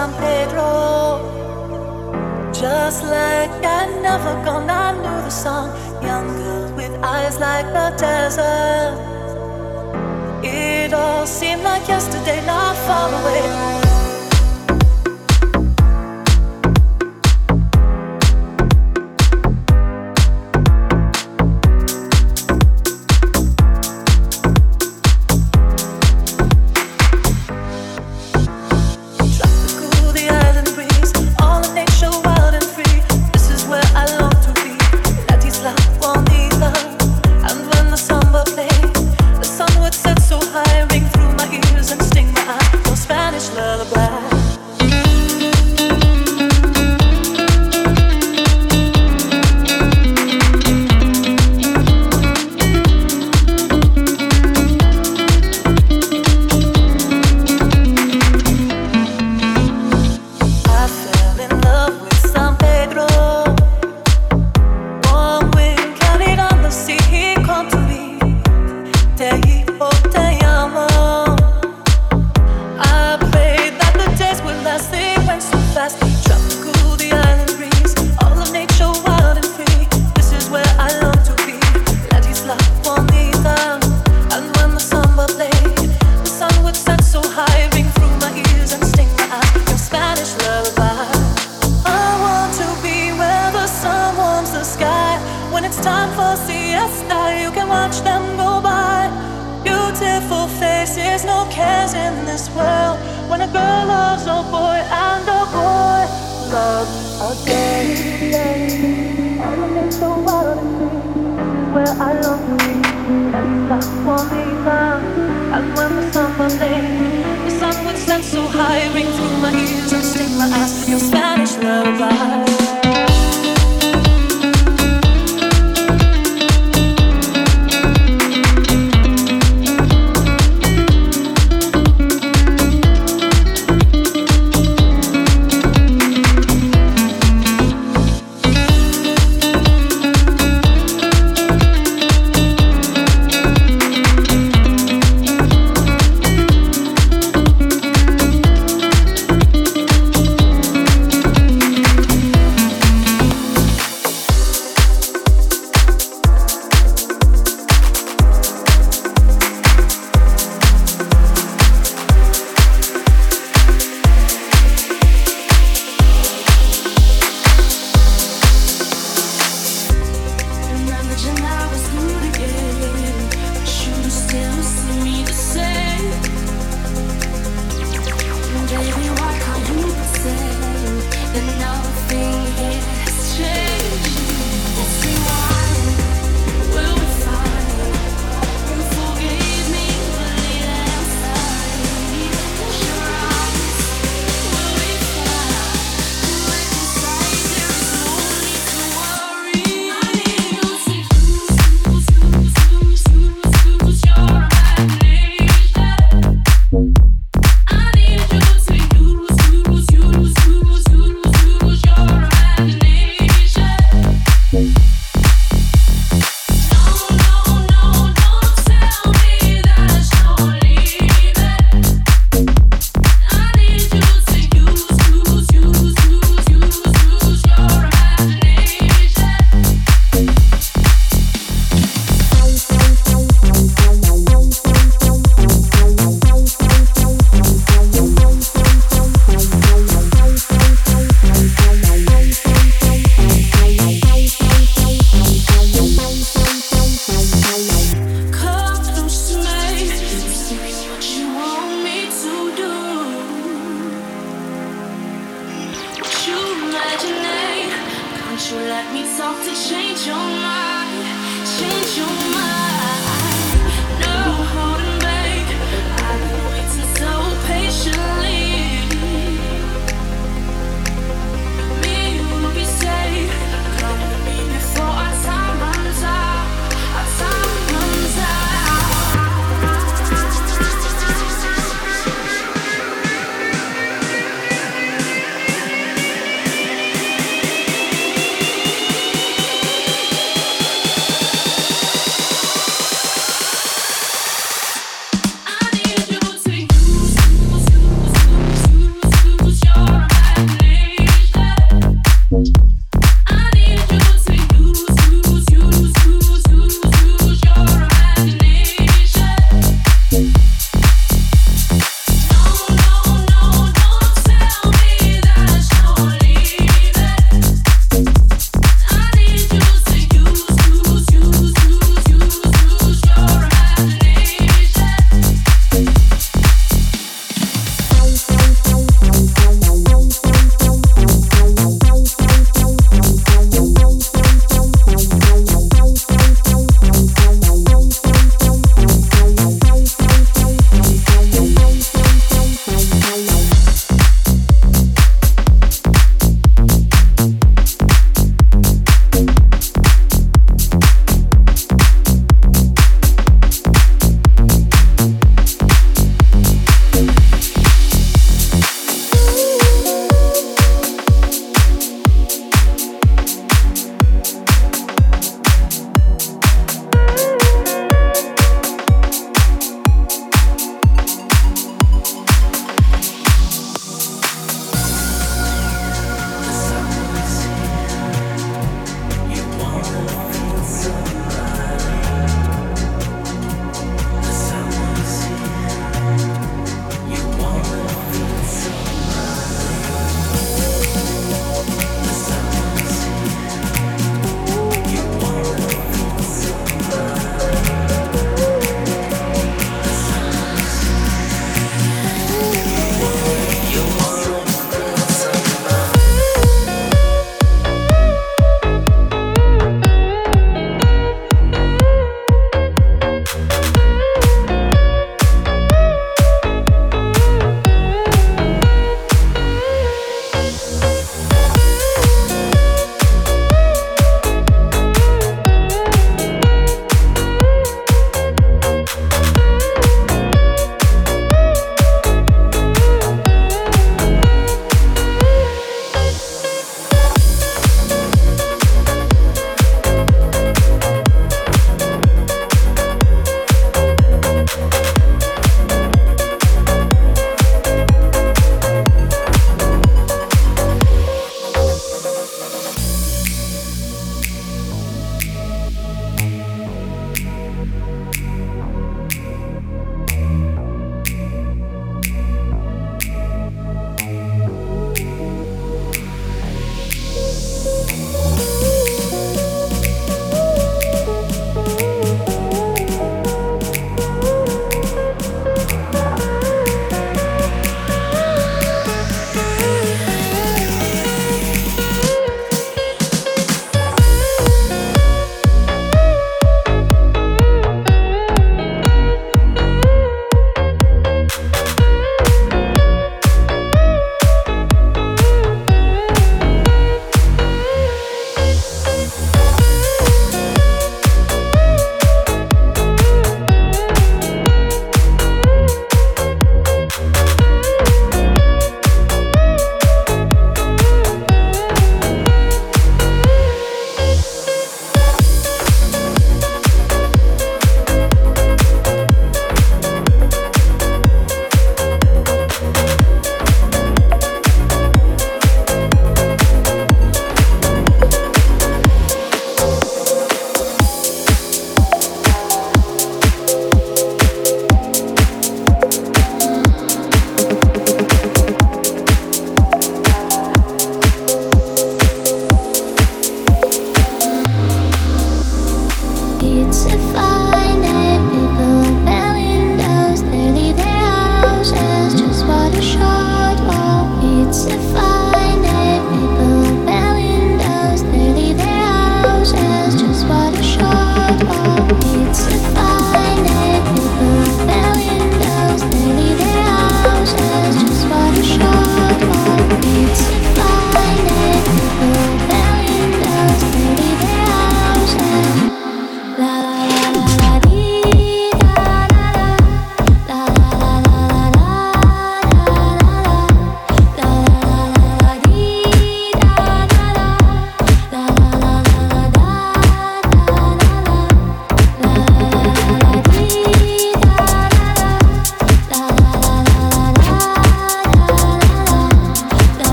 I San Pedro. Just like I'd never gone, I knew the song. Young girl with eyes like the desert. It all seemed like yesterday, not far away.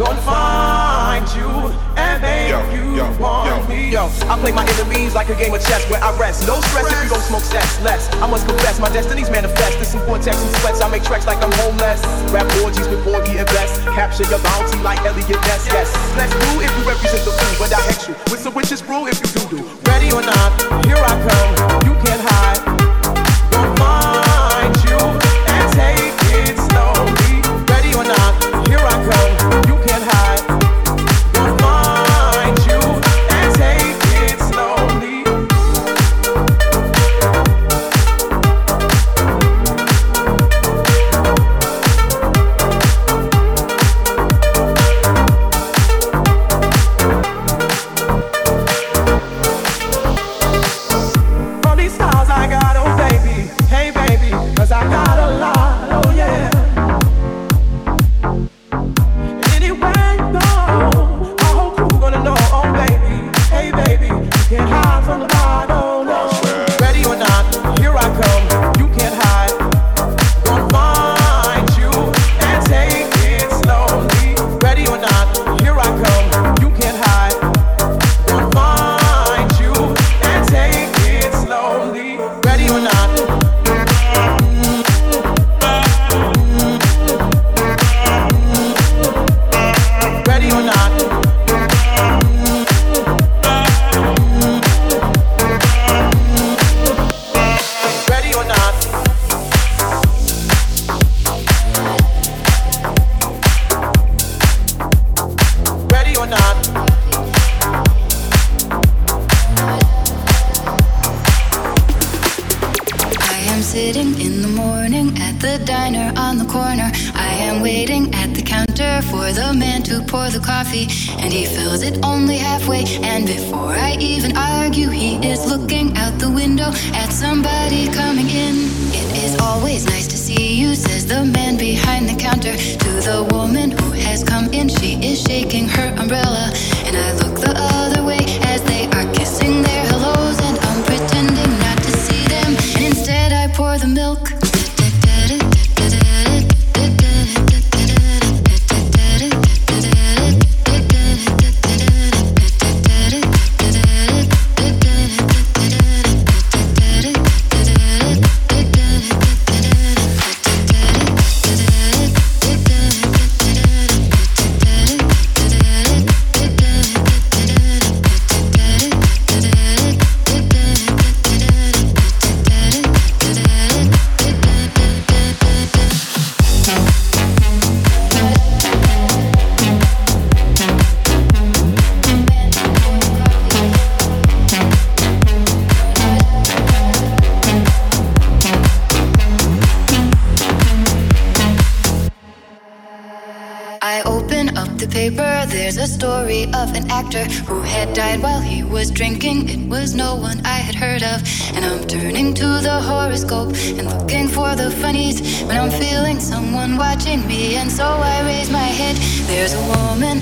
Gonna find you and make yo, you yo, want yo. me. Yo, I play my enemies like a game of chess where I rest. No stress if you don't smoke sex. Less, I must confess, my destiny's manifest. This some vortex and sweats. I make tracks like I'm homeless. Rap orgies before we invest. Capture your bounty like Eliot Ness. Yes, let's do if you represent the food, but I hex you with some witches brew if you do do. Ready or not, here I come. You can't hide. So I raise my head. There's a woman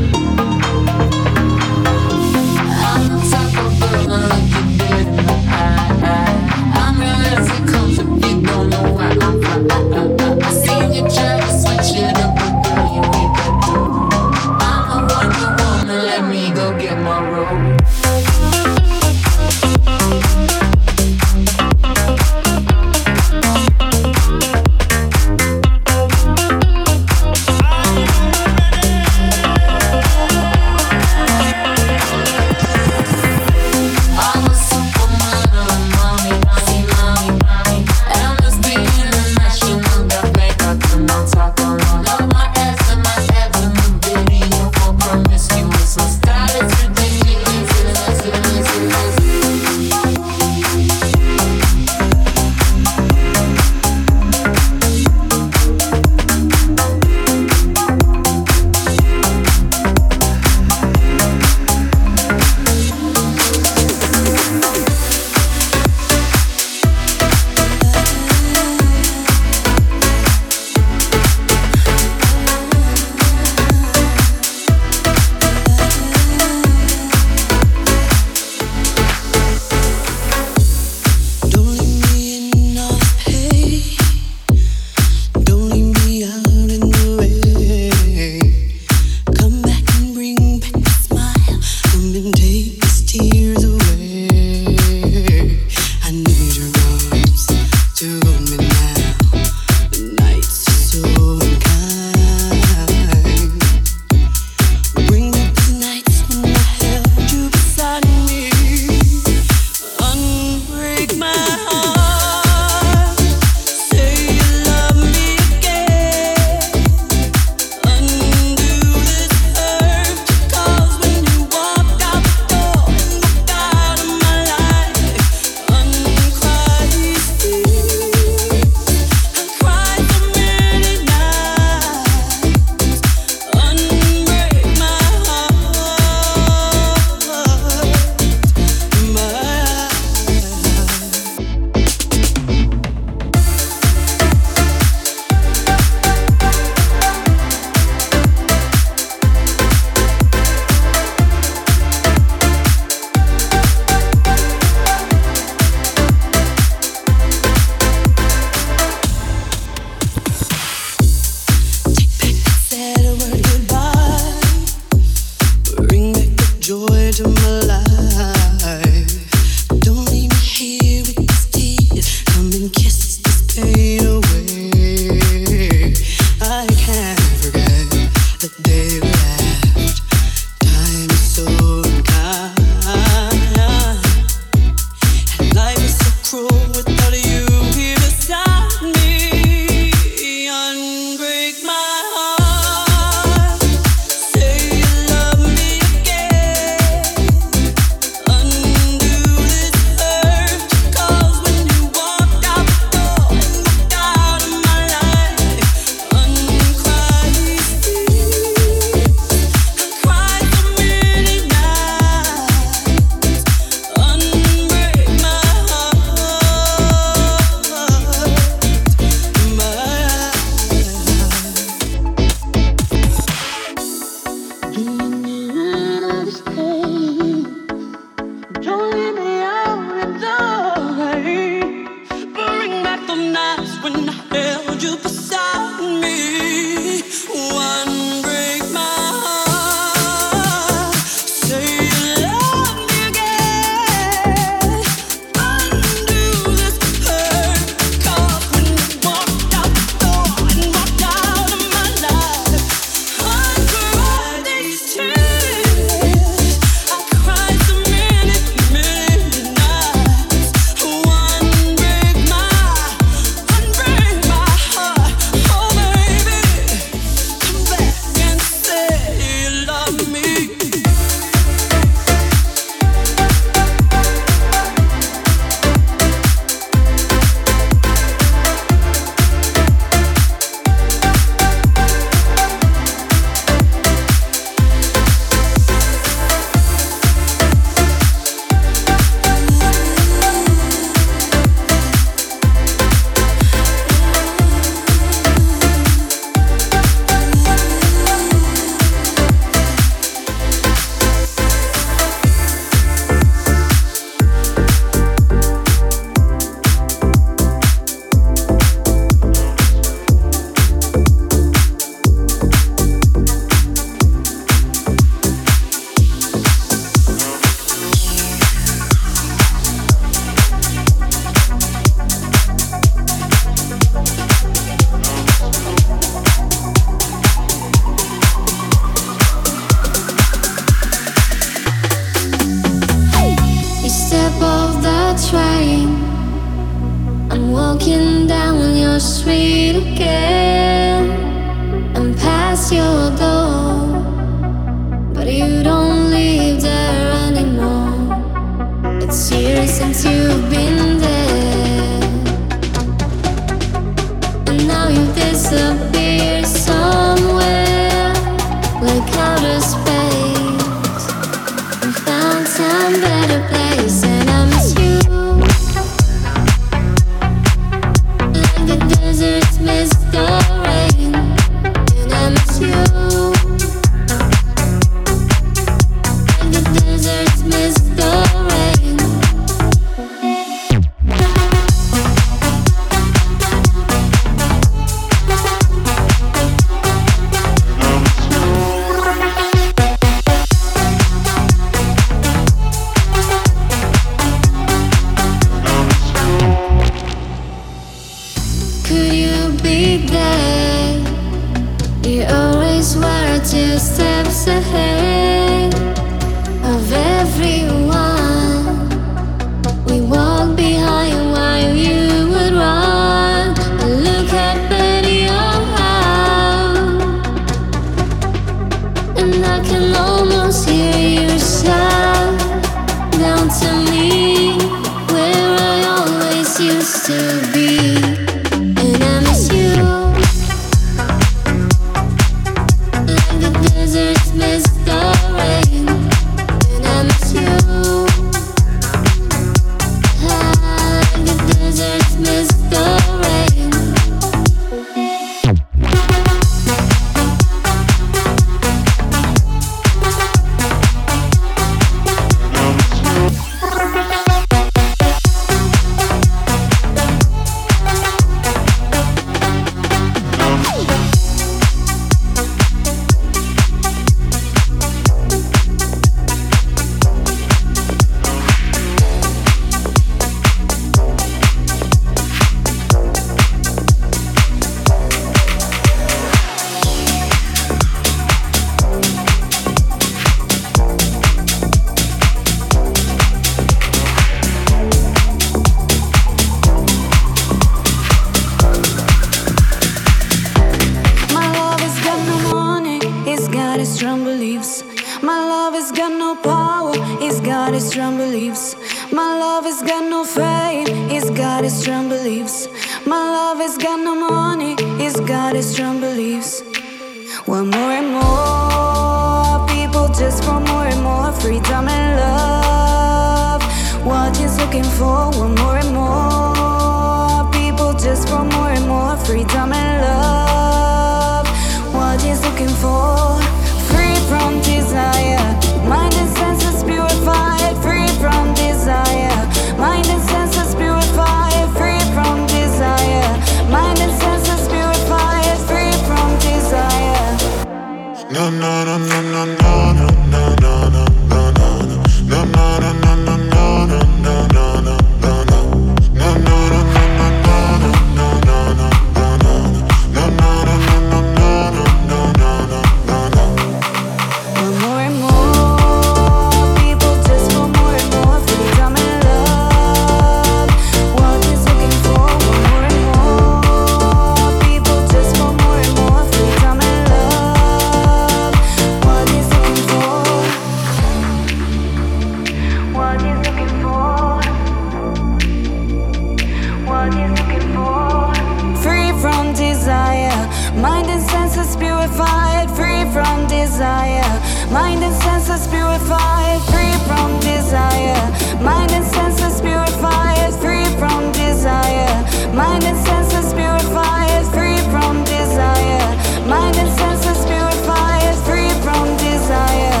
from desire, mind and senses purified, free from desire, mind and senses purified, free from desire, mind and senses purified, free from desire, mind and senses purified, free from desire.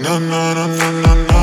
No, no, no, no, no, no.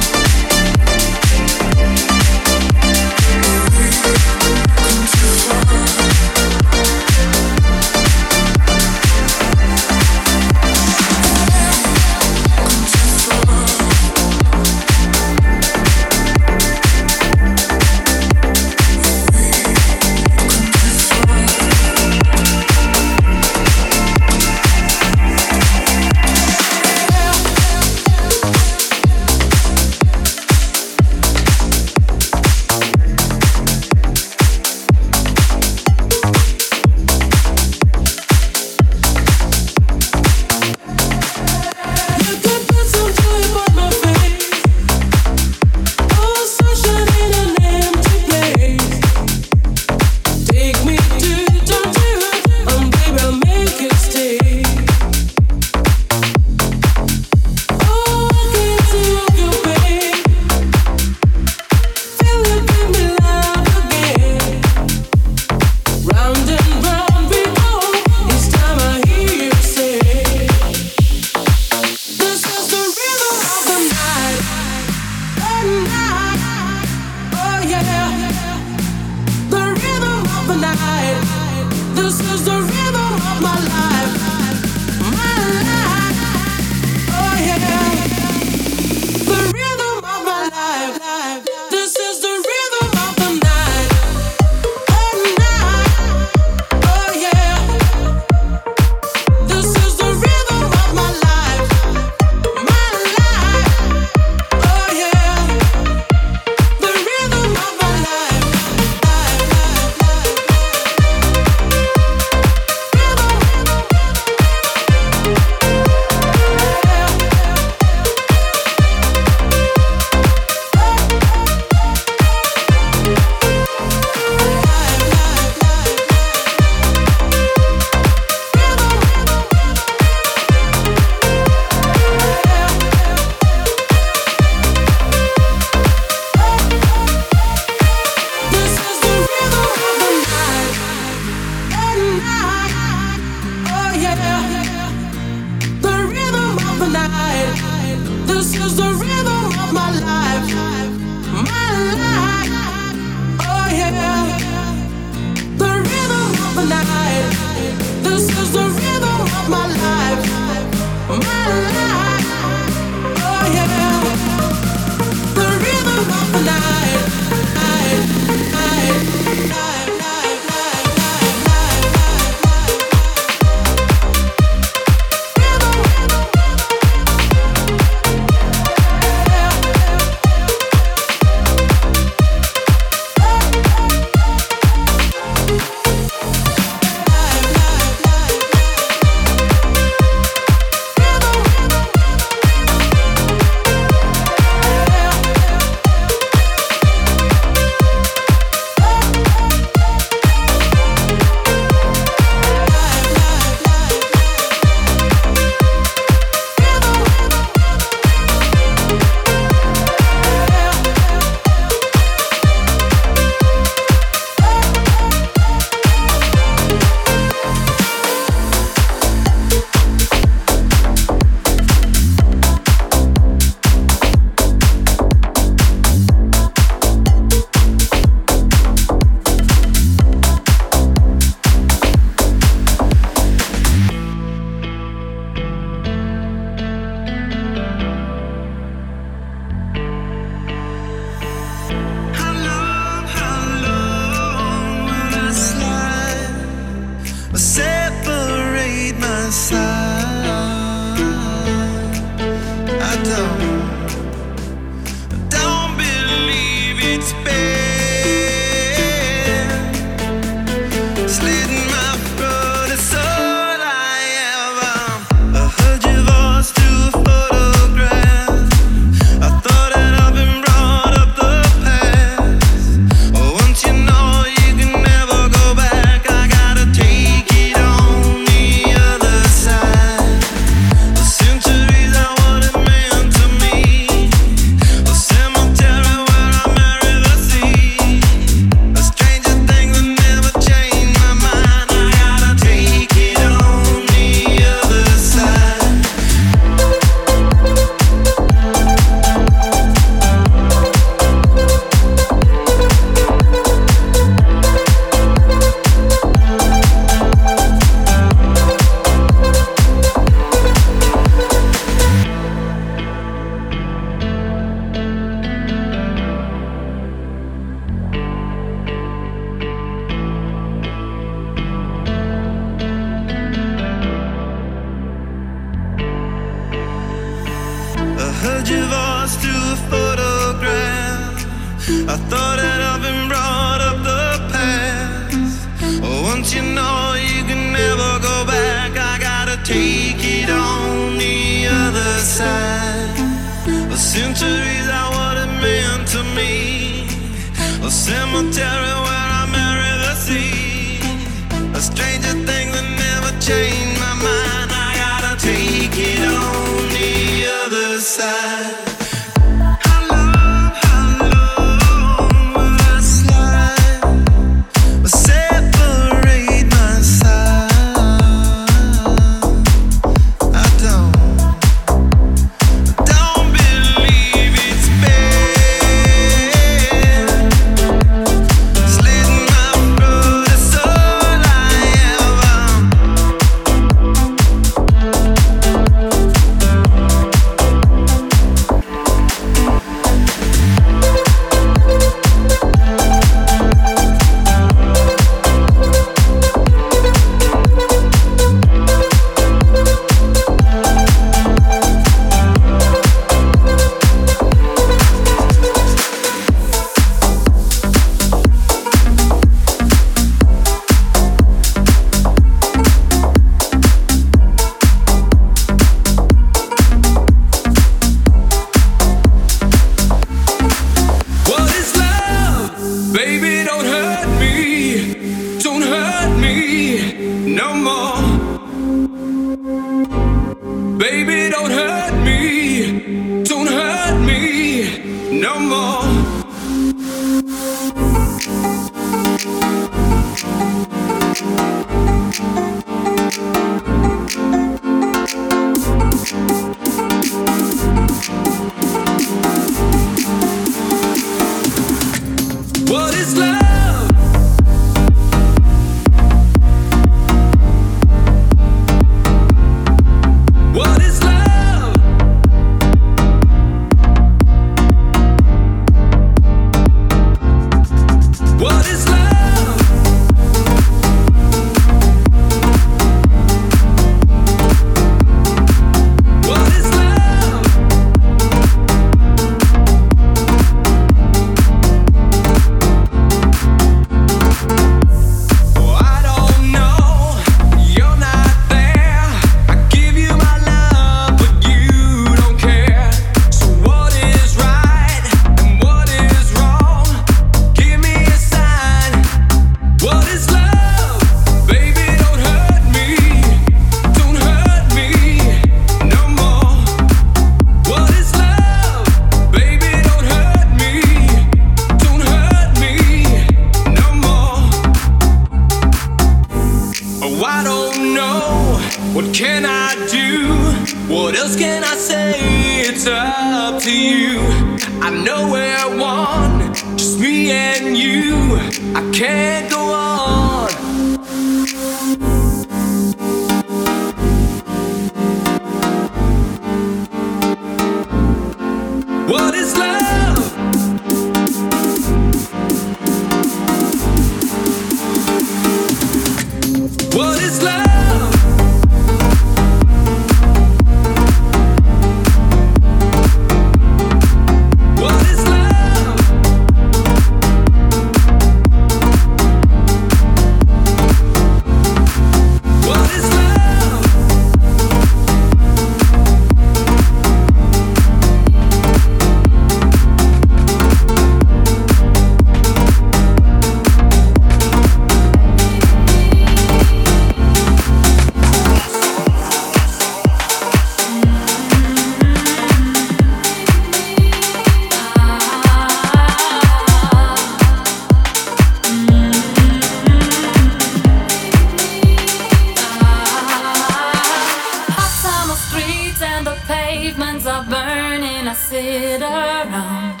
sit around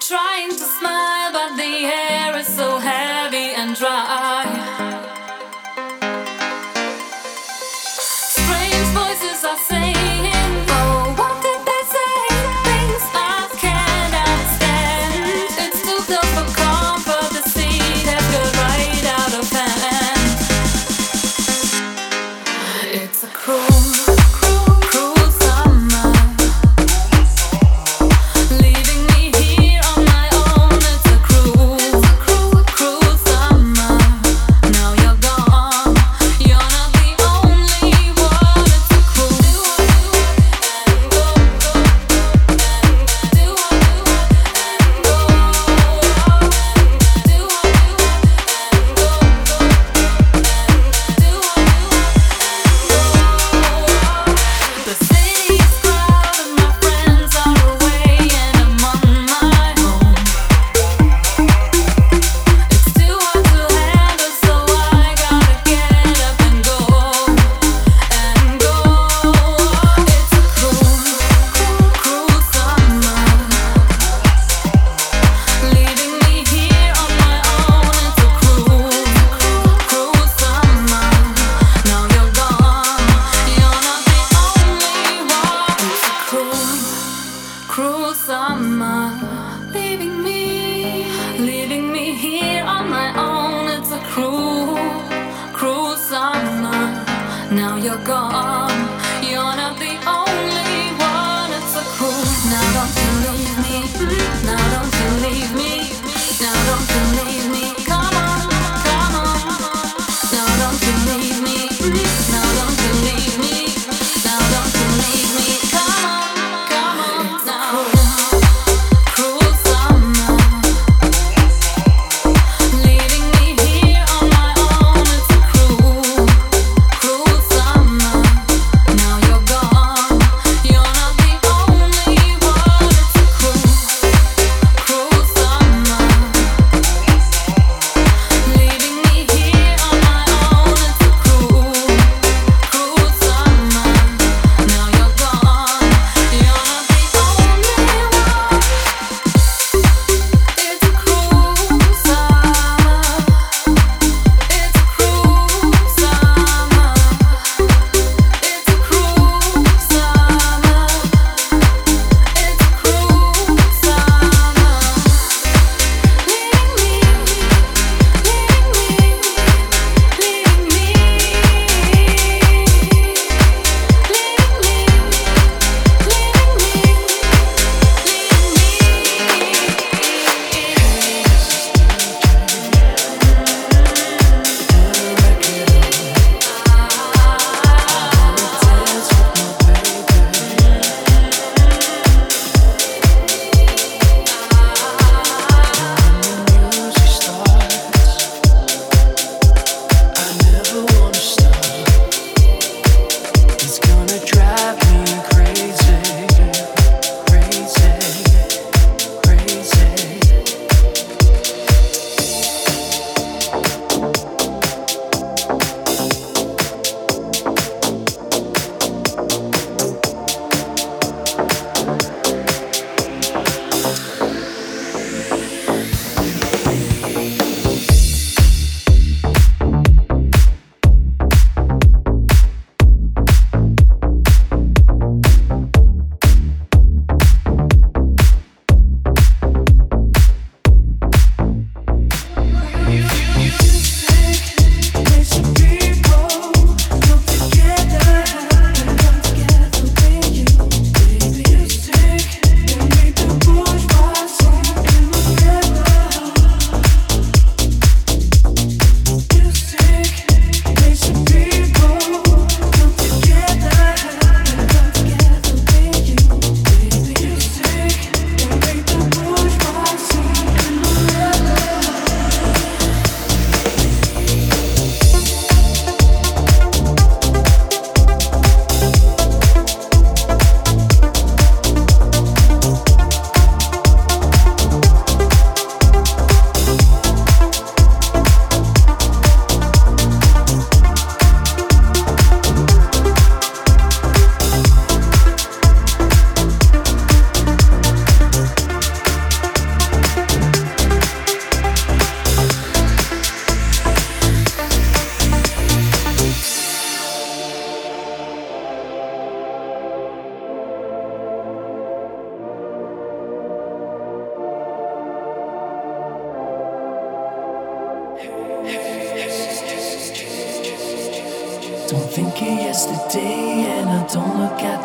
trying to smile, but the air is so heavy and dry.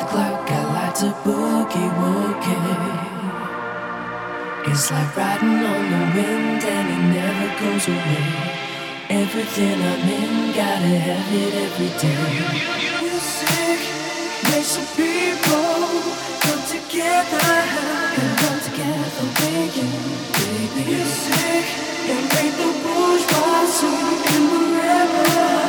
Clock. I like to boogie woogie. It's like riding on the wind, and it never goes away. Everything I'm in, gotta have it every day. Music makes some people come together and come together, baby, baby. Music and make the bourgeoisie in the river.